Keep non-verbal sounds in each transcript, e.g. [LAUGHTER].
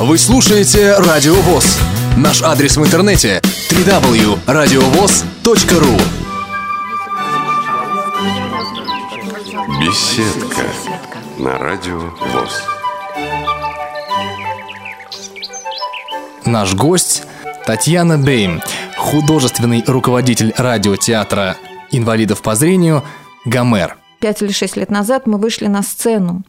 Вы слушаете Радио ВОЗ. Наш адрес в интернете www.radiovoz.ru Беседка на Радио ВОЗ. Наш гость Татьяна Бейм, художественный руководитель радиотеатра инвалидов по зрению «Гомер». Пять или шесть лет назад мы вышли на сцену.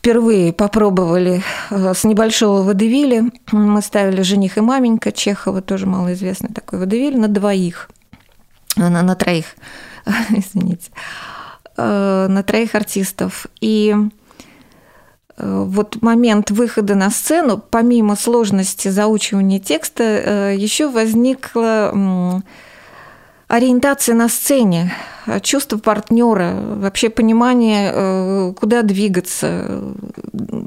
Впервые попробовали э, с небольшого водевиля. Мы ставили «Жених и маменька» Чехова, тоже малоизвестный такой водевиль, на двоих, э, на, на троих, [LAUGHS] извините, э, на троих артистов. И вот момент выхода на сцену, помимо сложности заучивания текста, еще возникла ориентация на сцене, чувство партнера, вообще понимание, э, куда двигаться.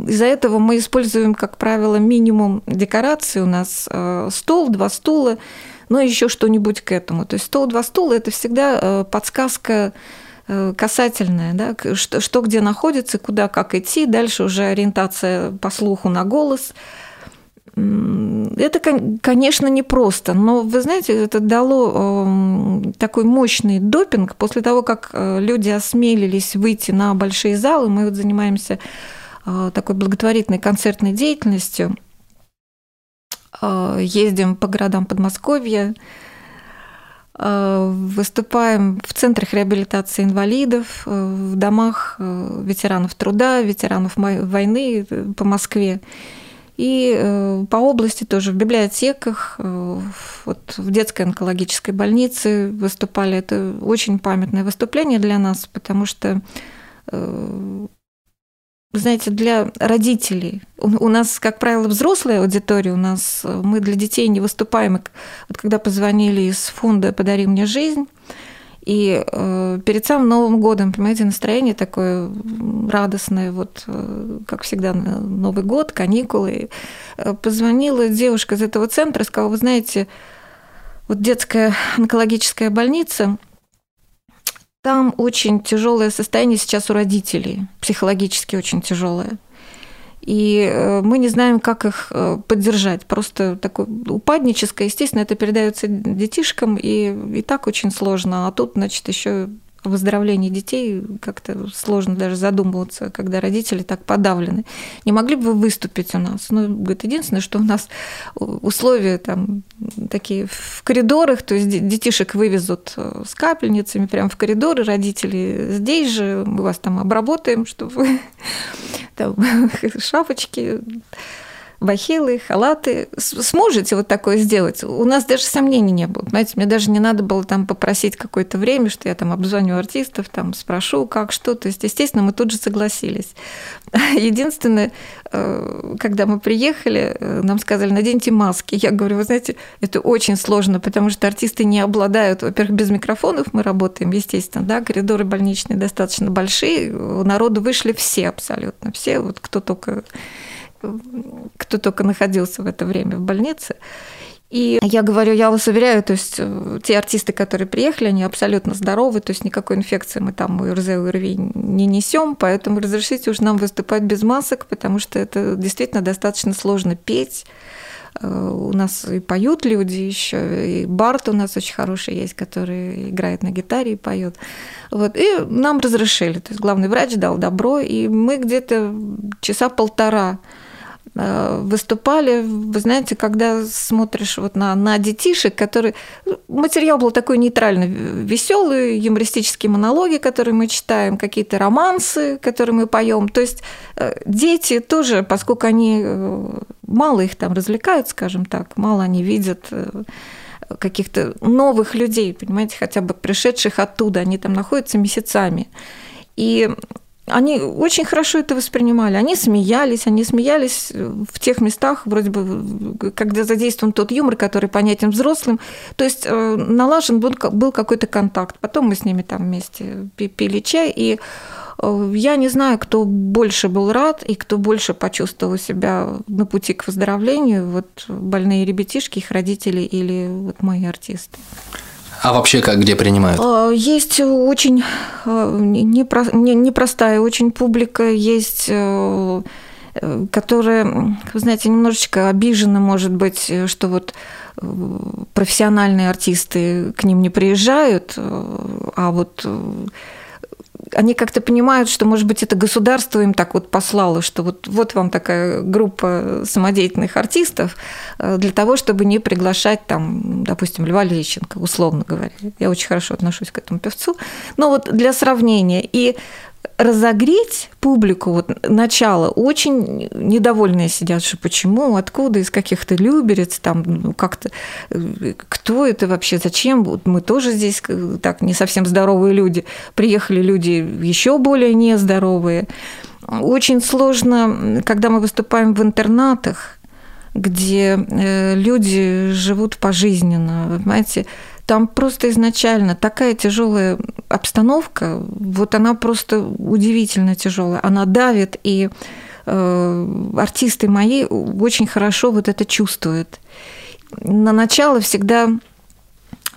Из-за этого мы используем, как правило, минимум декорации. У нас э, стол, два стула, но еще что-нибудь к этому. То есть стол, два стула – это всегда э, подсказка касательная, да, что, что где находится, куда как идти, дальше уже ориентация по слуху на голос – это, конечно, непросто, но, вы знаете, это дало эм, такой мощный допинг. После того, как э, люди осмелились выйти на большие залы, мы вот занимаемся э, такой благотворительной концертной деятельностью, э, ездим по городам Подмосковья, выступаем в центрах реабилитации инвалидов, в домах ветеранов труда, ветеранов войны по Москве. И э, по области тоже в библиотеках, э, вот в детской онкологической больнице выступали. Это очень памятное выступление для нас, потому что э, знаете, для родителей. У нас, как правило, взрослая аудитория, у нас мы для детей не выступаем. Вот когда позвонили из фонда «Подари мне жизнь», и э, перед самым Новым годом, понимаете, настроение такое радостное, вот э, как всегда, Новый год, каникулы. Э, позвонила девушка из этого центра, сказала, вы знаете, вот детская онкологическая больница, там очень тяжелое состояние сейчас у родителей, психологически очень тяжелое и э, мы не знаем, как их э, поддержать. Просто такое упадническое, естественно, это передается детишкам, и, и так очень сложно. А тут, значит, еще выздоровлении детей как-то сложно даже задумываться, когда родители так подавлены. Не могли бы вы выступить у нас? Ну, говорит, единственное, что у нас условия там такие в коридорах, то есть детишек вывезут э, с капельницами прямо в коридоры, родители здесь же, мы вас там обработаем, чтобы [LAUGHS] там [LAUGHS] шапочки бахилы, халаты. Сможете вот такое сделать? У нас даже сомнений не было. Понимаете, мне даже не надо было там попросить какое-то время, что я там обзвоню артистов, там спрошу, как, что. То есть, естественно, мы тут же согласились. [LAUGHS] Единственное, э, когда мы приехали, э, нам сказали, наденьте маски. Я говорю, вы знаете, это очень сложно, потому что артисты не обладают, во-первых, без микрофонов мы работаем, естественно, да, коридоры больничные достаточно большие, у народу вышли все абсолютно, все, вот кто только кто только находился в это время в больнице. И я говорю, я вас уверяю, то есть э, те артисты, которые приехали, они абсолютно здоровы, то есть никакой инфекции мы там УРЗ, УРВИ не несем, поэтому разрешите уж нам выступать без масок, потому что это действительно достаточно сложно петь. Э, у нас и поют люди еще, и Барт у нас очень хороший есть, который играет на гитаре и поет. Вот. И нам разрешили. То есть главный врач дал добро, и мы где-то часа полтора выступали, вы знаете, когда смотришь вот на, на детишек, которые... Материал был такой нейтральный, веселый, юмористические монологи, которые мы читаем, какие-то романсы, которые мы поем. То есть э, дети тоже, поскольку они э, мало их там развлекают, скажем так, мало они видят каких-то новых людей, понимаете, хотя бы пришедших оттуда, они там находятся месяцами. И они очень хорошо это воспринимали. Они смеялись, они смеялись в тех местах, вроде бы, когда задействован тот юмор, который понятен взрослым. То есть э, налажен был, был какой-то контакт. Потом мы с ними там вместе пили чай, и э, я не знаю, кто больше был рад и кто больше почувствовал себя на пути к выздоровлению, вот больные ребятишки, их родители или вот мои артисты. А вообще как, где принимают? А, есть очень а, непростая очень публика, есть э, э, которая, вы знаете, немножечко обижена, может быть, что вот профессиональные артисты к ним не приезжают, а вот они как-то понимают, что, может быть, это государство им так вот послало, что вот, вот вам такая группа самодеятельных артистов э, для того, чтобы не приглашать там, допустим, Льва Лещенко, условно говоря. Я очень хорошо отношусь к этому певцу. Но вот для сравнения. И разогреть публику, вот начало, очень недовольные сидят, что почему, откуда, из каких-то люберец, там ну, как-то, э, кто это вообще, зачем, вот мы тоже здесь э, так не совсем здоровые люди, приехали люди еще более нездоровые. Очень сложно, когда мы выступаем в интернатах, где э, люди живут пожизненно, понимаете, там просто изначально такая тяжелая обстановка, вот она просто удивительно тяжелая. Она давит, и э, артисты мои очень хорошо вот это чувствуют. На начало всегда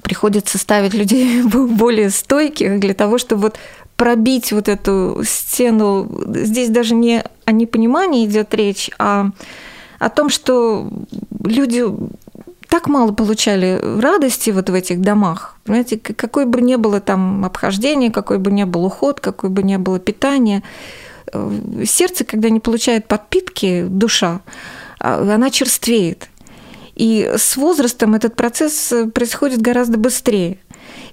приходится ставить людей [LAUGHS] более стойких для того, чтобы вот пробить вот эту стену. Здесь даже не о непонимании идет речь, а о том, что люди так мало получали радости вот в этих домах. Понимаете, какой бы ни было там обхождение, какой бы ни был уход, какой бы ни было питание, э, сердце, когда не получает подпитки, душа, а, она черствеет. И с возрастом этот процесс э, происходит гораздо быстрее.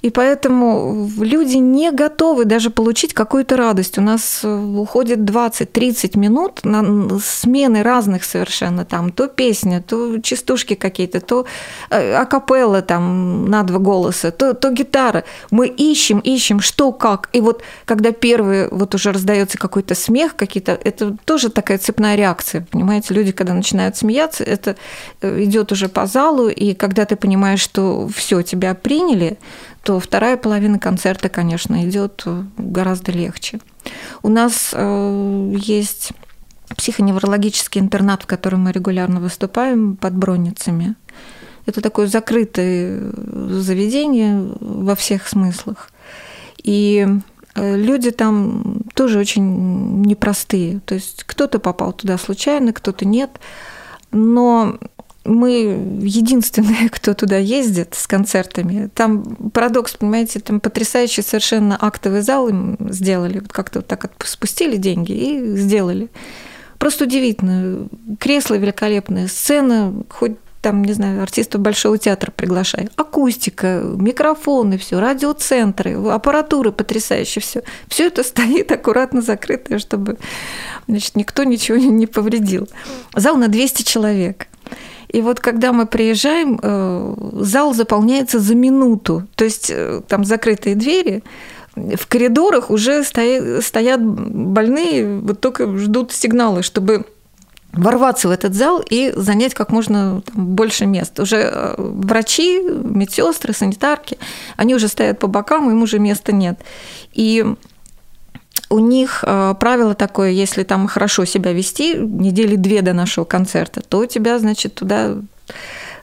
И поэтому люди не готовы даже получить какую-то радость. У нас э, уходит 20-30 минут на смены разных совершенно там. То песня, то частушки какие-то, то э, акапелла там на два голоса, то, то гитара. Мы ищем, ищем, что, как. И вот когда первый вот уже раздается какой-то смех, какие-то, это тоже такая цепная реакция. Понимаете, люди, когда начинают смеяться, это э, идет уже по залу, и когда ты понимаешь, что все, тебя приняли, то вторая половина концерта, конечно, идет гораздо легче. У нас э, есть психоневрологический интернат, в котором мы регулярно выступаем под Бронницами. Это такое закрытое заведение во всех смыслах. И э, люди там тоже очень непростые. То есть кто-то попал туда случайно, кто-то нет. Но мы единственные, [LAUGHS] кто туда ездит с концертами. Там парадокс, понимаете, там потрясающий совершенно актовый зал им сделали. Вот как-то вот так спустили деньги и сделали. Просто удивительно. Кресло великолепное, сцена, хоть там, не знаю, артистов Большого театра приглашай. Акустика, микрофоны, все, радиоцентры, аппаратура потрясающая, все. Все это [LAUGHS] стоит аккуратно закрытое, чтобы значит, никто ничего не повредил. Зал на 200 человек. И вот когда мы приезжаем, э, зал заполняется за минуту. То есть э, там закрытые двери, в коридорах уже стоят больные, вот только ждут сигналы, чтобы ворваться в этот зал и занять как можно там, больше мест. Уже э, врачи, медсестры, санитарки, они уже стоят по бокам, им уже места нет. И у них э, правило такое, если там хорошо себя вести, недели две до нашего концерта, то тебя, значит, туда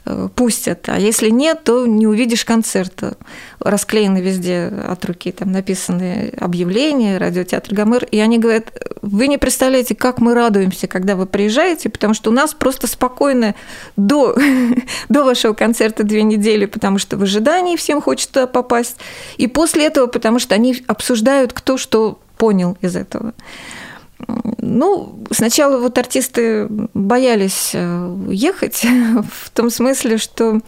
э, пустят. А если нет, то не увидишь концерта. Расклеены везде от руки, там написаны объявления, радиотеатр Гомер. И они говорят, вы не представляете, как мы радуемся, когда вы приезжаете, потому что у нас просто спокойно до, [LAUGHS] до вашего концерта две недели, потому что в ожидании всем хочет туда попасть. И после этого, потому что они обсуждают, кто что понял из этого. Ну, сначала вот артисты боялись э, ехать [LAUGHS] в том смысле, что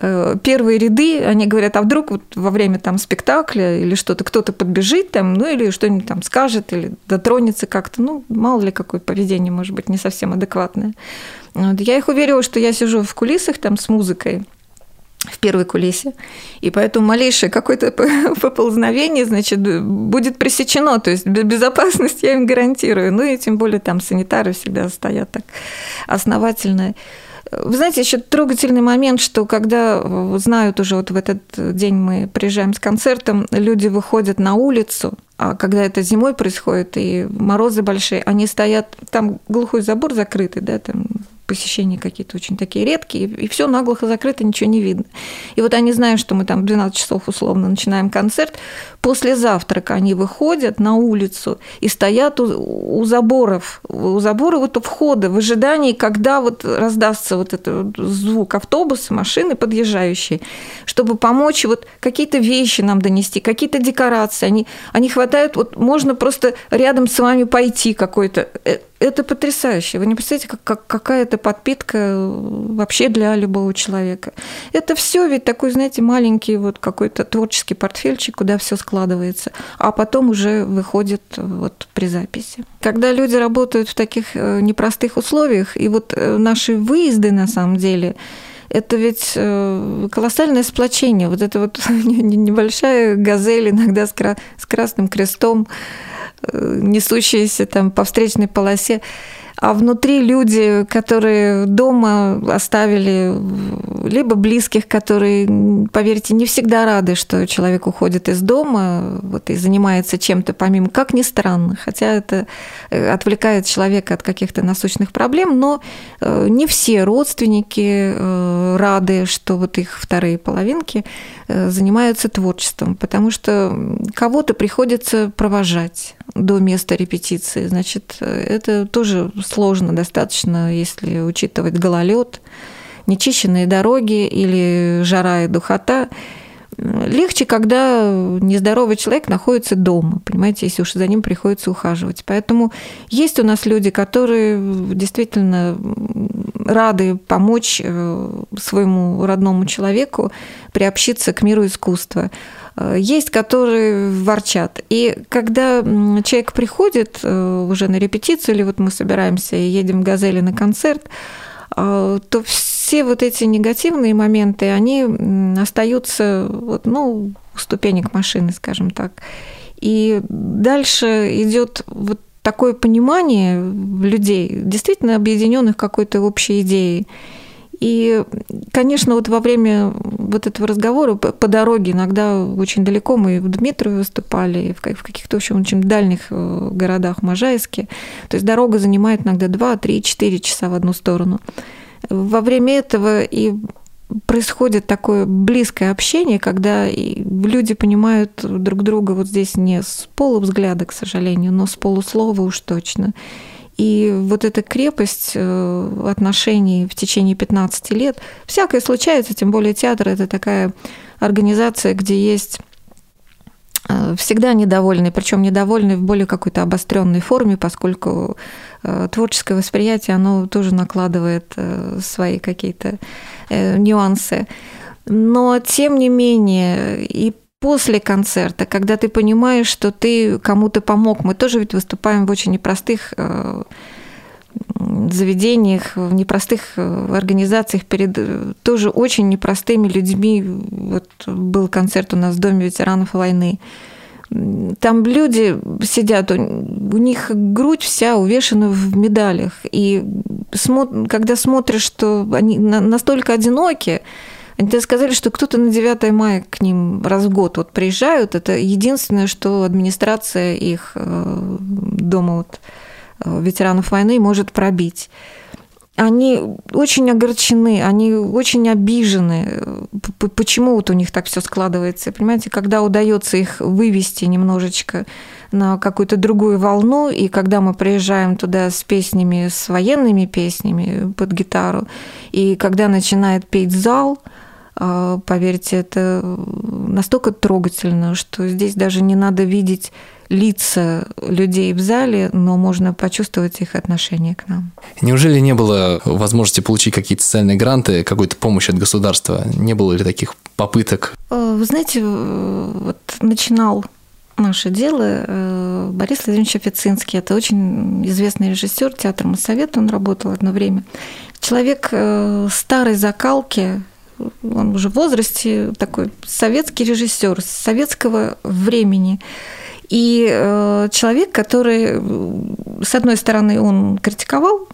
э, первые ряды, они говорят, а вдруг вот во время там спектакля или что-то кто-то подбежит там, ну или что-нибудь там скажет или дотронется как-то, ну мало ли какое поведение может быть не совсем адекватное. Вот. Я их уверила, что я сижу в кулисах там с музыкой, в первой кулисе. И поэтому малейшее какое-то [LAUGHS] поползновение, значит, будет пресечено. То есть безопасность [LAUGHS] я им гарантирую. Ну и тем более там санитары всегда стоят так основательно. Вы знаете, еще трогательный момент, что когда знают уже вот в этот день мы приезжаем с концертом, люди выходят на улицу, а когда это зимой происходит и морозы большие, они стоят, там глухой забор закрытый, да, там посещения какие-то очень такие редкие, и все наглухо закрыто, ничего не видно. И вот они знают, что мы там в 12 часов условно начинаем концерт, после завтрака они выходят на улицу и стоят у, у заборов, у забора вот у входа в ожидании, когда вот раздастся вот этот звук автобуса, машины подъезжающие, чтобы помочь вот какие-то вещи нам донести, какие-то декорации. Они, они хватают, вот можно просто рядом с вами пойти какой-то. Э, это потрясающе. Вы не представляете, как, как, какая это подпитка э, вообще для любого человека. Это все ведь такой, знаете, маленький вот какой-то творческий портфельчик, куда все складывается, а потом уже выходит э, вот при записи. Когда люди работают в таких непростых условиях, и вот наши выезды на самом деле, это ведь колоссальное сплочение. Вот это вот [LAUGHS] небольшая газель иногда с красным крестом, несущиеся там по встречной полосе а внутри люди, которые дома оставили, либо близких, которые, поверьте, не всегда рады, что человек уходит из дома вот, и занимается чем-то помимо, как ни странно, хотя это э, отвлекает человека от каких-то насущных проблем, но э, не все родственники э, рады, что вот их вторые половинки занимаются творчеством, потому что кого-то приходится провожать до места репетиции. Значит, это тоже сложно достаточно, если учитывать гололед, нечищенные дороги или жара и духота. Легче, когда нездоровый человек находится дома, понимаете, если уж за ним приходится ухаживать. Поэтому есть у нас люди, которые действительно рады помочь э, своему родному человеку приобщиться к миру искусства. Э, есть, которые ворчат. И когда человек приходит э, уже на репетицию, или вот мы собираемся и едем в «Газели» на концерт, то все вот эти негативные моменты, они остаются вот, ну, ступенек машины, скажем так. И дальше идет вот такое понимание людей, действительно объединенных какой-то общей идеей. И, конечно, вот во время вот этого разговора по дороге иногда очень далеко мы в Дмитрове выступали, в каких-то, общем, очень дальних э, городах Можайске. То есть дорога занимает иногда 2, 3, 4 часа в одну сторону. Во время этого и происходит такое близкое общение, когда люди понимают друг друга вот здесь не с полувзгляда, к сожалению, но с полуслова уж точно. И вот эта крепость э, отношений в течение 15 лет, всякое случается, тем более театр – это такая организация, где есть всегда недовольны, причем недовольны в более какой-то обостренной форме, поскольку э, творческое восприятие, оно тоже накладывает свои какие-то нюансы. Но, тем не менее, и после концерта, когда ты понимаешь, что ты кому-то помог. Мы тоже ведь выступаем в очень непростых э, заведениях, в непростых э, организациях перед э, тоже очень непростыми людьми. Вот был концерт у нас в Доме ветеранов войны. Там люди сидят, у них грудь вся увешана в медалях. И когда смотришь, что они настолько одиноки, они сказали, что кто-то на 9 мая к ним раз в год вот приезжают. Это единственное, что администрация их э, дома вот, ветеранов войны может пробить. Они очень огорчены, они очень обижены. Почему вот у них так все складывается? Понимаете, когда удается их вывести немножечко на какую-то другую волну, и когда мы приезжаем туда с песнями, с военными песнями под гитару, и когда начинает петь зал – поверьте, это настолько трогательно, что здесь даже не надо видеть лица людей в зале, но можно почувствовать их отношение к нам. Неужели не было возможности получить какие-то социальные гранты, какую-то помощь от государства? Не было ли таких попыток? А, вы знаете, вот начинал наше дело э, Борис Владимирович Официнский. Это очень известный режиссер театра Моссовет, он работал одно время. Человек э, старой закалки, он уже в возрасте, такой советский режиссер советского времени. И э, человек, который, с одной стороны, он критиковал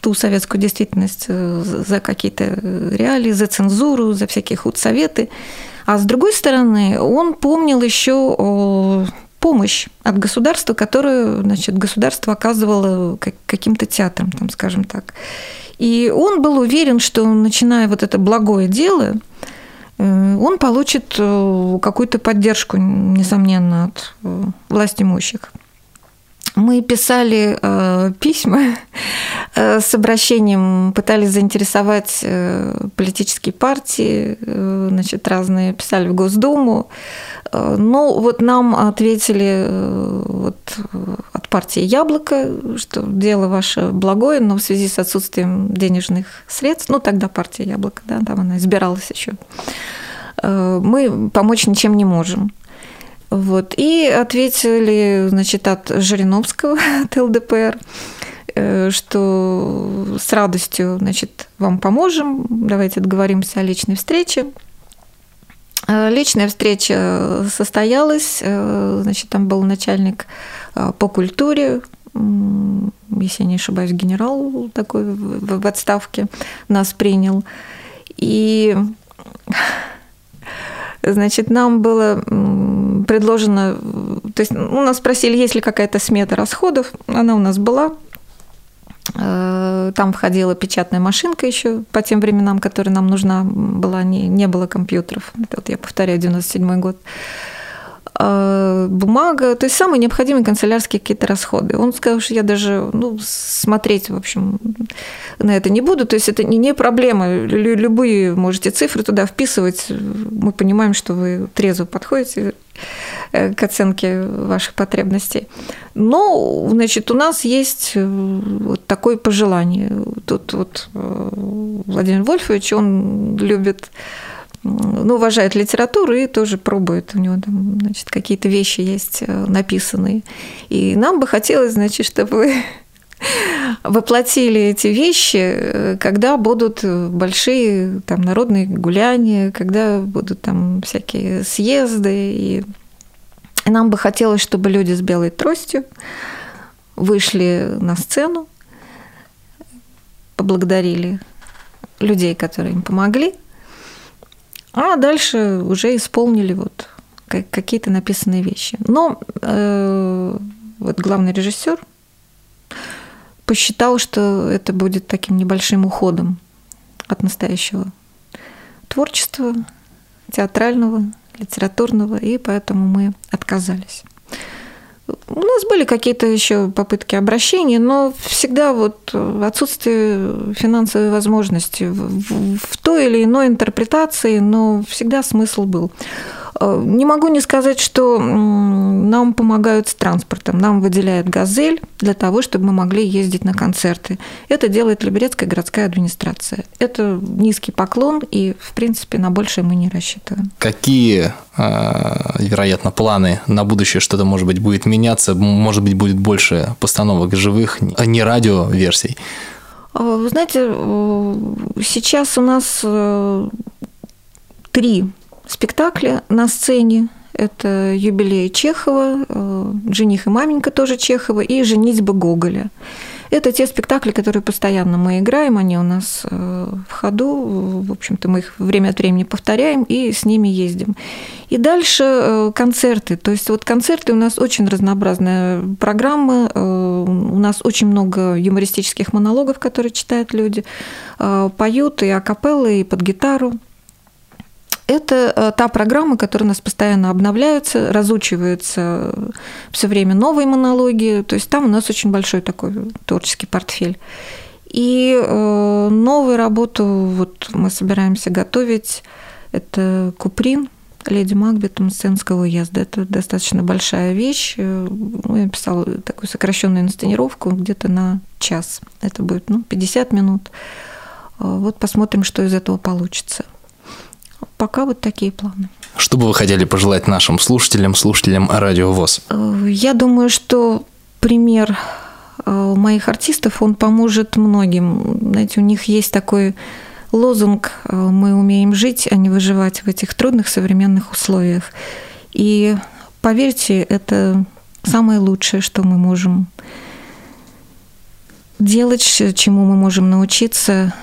ту советскую действительность э, за какие-то реалии, за цензуру, за всякие худсоветы, а с другой стороны, он помнил еще помощь от государства, которую значит, государство оказывало каким-то театрам, там, скажем так. И он был уверен, что начиная вот это благое дело, э, он получит э, какую-то поддержку, несомненно, от э, власть имущих мы писали э, письма э, с обращением, пытались заинтересовать э, политические партии, э, значит, разные, писали в Госдуму. Э, но вот нам ответили э, вот, от партии «Яблоко», что дело ваше благое, но в связи с отсутствием денежных средств, ну тогда партия «Яблоко», да, там она избиралась еще, э, мы помочь ничем не можем. Вот. И ответили, значит, от Жириновского, [LAUGHS] от ЛДПР, э, что с радостью, значит, вам поможем, давайте договоримся о личной встрече. Э, личная встреча состоялась, э, значит, там был начальник по культуре, если я не ошибаюсь, генерал такой в отставке нас принял. И [LAUGHS] Значит, нам было предложено, то есть у нас спросили, есть ли какая-то смета расходов, она у нас была. Э, там входила печатная машинка еще по тем временам, которые нам нужна была, не, не было компьютеров. Это вот я повторяю, 97 год. А, бумага, то есть самые необходимые канцелярские какие-то расходы. Он сказал, что я даже ну, смотреть, в общем, на это не буду. То есть это не, проблема. Любые можете цифры туда вписывать. Мы понимаем, что вы трезво подходите э, к оценке ваших потребностей. Но, значит, у нас есть э, вот такое пожелание. Тут вот э, Владимир Вольфович, он любит ну, уважает литературу и тоже пробует. У него там, значит, какие-то вещи есть э, написанные. И нам бы хотелось, значит, чтобы вы [LAUGHS] воплотили эти вещи, э, когда будут большие там народные гуляния, когда будут там всякие съезды. И, нам бы хотелось, чтобы люди с белой тростью вышли на сцену, поблагодарили людей, которые им помогли, а дальше уже исполнили вот какие-то написанные вещи. Но э, вот главный режиссер посчитал, что это будет таким небольшим уходом от настоящего творчества, театрального, литературного, и поэтому мы отказались. У нас были какие-то еще попытки обращения, но всегда вот отсутствие финансовой возможности в, в той или иной интерпретации, но всегда смысл был. Э, не могу не сказать, что нам помогают с транспортом. Нам выделяют «Газель» для того, чтобы мы могли ездить на концерты. Это делает Либерецкая городская администрация. Это низкий поклон, и, в принципе, на большее мы не рассчитываем. Какие, э, вероятно, планы на будущее? Что-то, может быть, будет меняться? Может быть, будет больше постановок живых, а не радиоверсий? Э, вы знаете, сейчас у нас три спектакля на сцене. Это юбилей Чехова, э, «Жених и маменька» тоже Чехова, и «Женитьба Гоголя». Это те спектакли, которые постоянно мы играем, они у нас э, в ходу, в общем-то, мы их время от времени повторяем и с ними ездим. И дальше э, концерты. То есть вот концерты у нас очень разнообразная программа, у нас очень много юмористических монологов, которые читают люди, поют и акапеллы, и под гитару. Это э, та программа, которая у нас постоянно обновляется, разучивается все время новые монологи. То есть там у нас очень большой такой творческий портфель. И э, новую работу вот мы собираемся готовить. Это Куприн, Леди Макбет Мценского уезда. Это достаточно большая вещь. Э, я писала такую сокращенную инсценировку где-то на час. Это будет ну, 50 минут. Вот посмотрим, что из этого получится. Пока вот такие планы. Что бы вы хотели пожелать нашим слушателям, слушателям Радио ВОЗ? Э, я думаю, что пример э, моих артистов, он поможет многим. Знаете, у них есть такой лозунг э, «Мы умеем жить, а не выживать в этих трудных современных условиях». И поверьте, это самое лучшее, что мы можем делать, чему мы можем научиться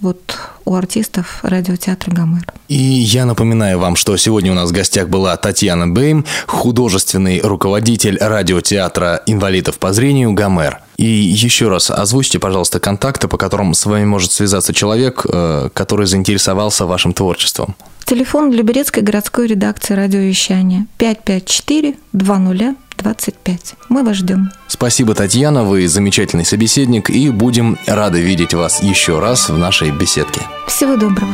вот у артистов радиотеатра «Гомер». И я напоминаю вам, что сегодня у нас в гостях была Татьяна Бейм, художественный руководитель радиотеатра инвалидов по зрению «Гомер». И еще раз озвучьте, пожалуйста, контакты, по которым с вами может связаться человек, э, который заинтересовался вашим творчеством. Телефон Люберецкой городской редакции радиовещания 554 20 25. Мы вас ждем. Спасибо, Татьяна, вы замечательный собеседник, и будем рады видеть вас еще раз в нашей беседке. Всего доброго.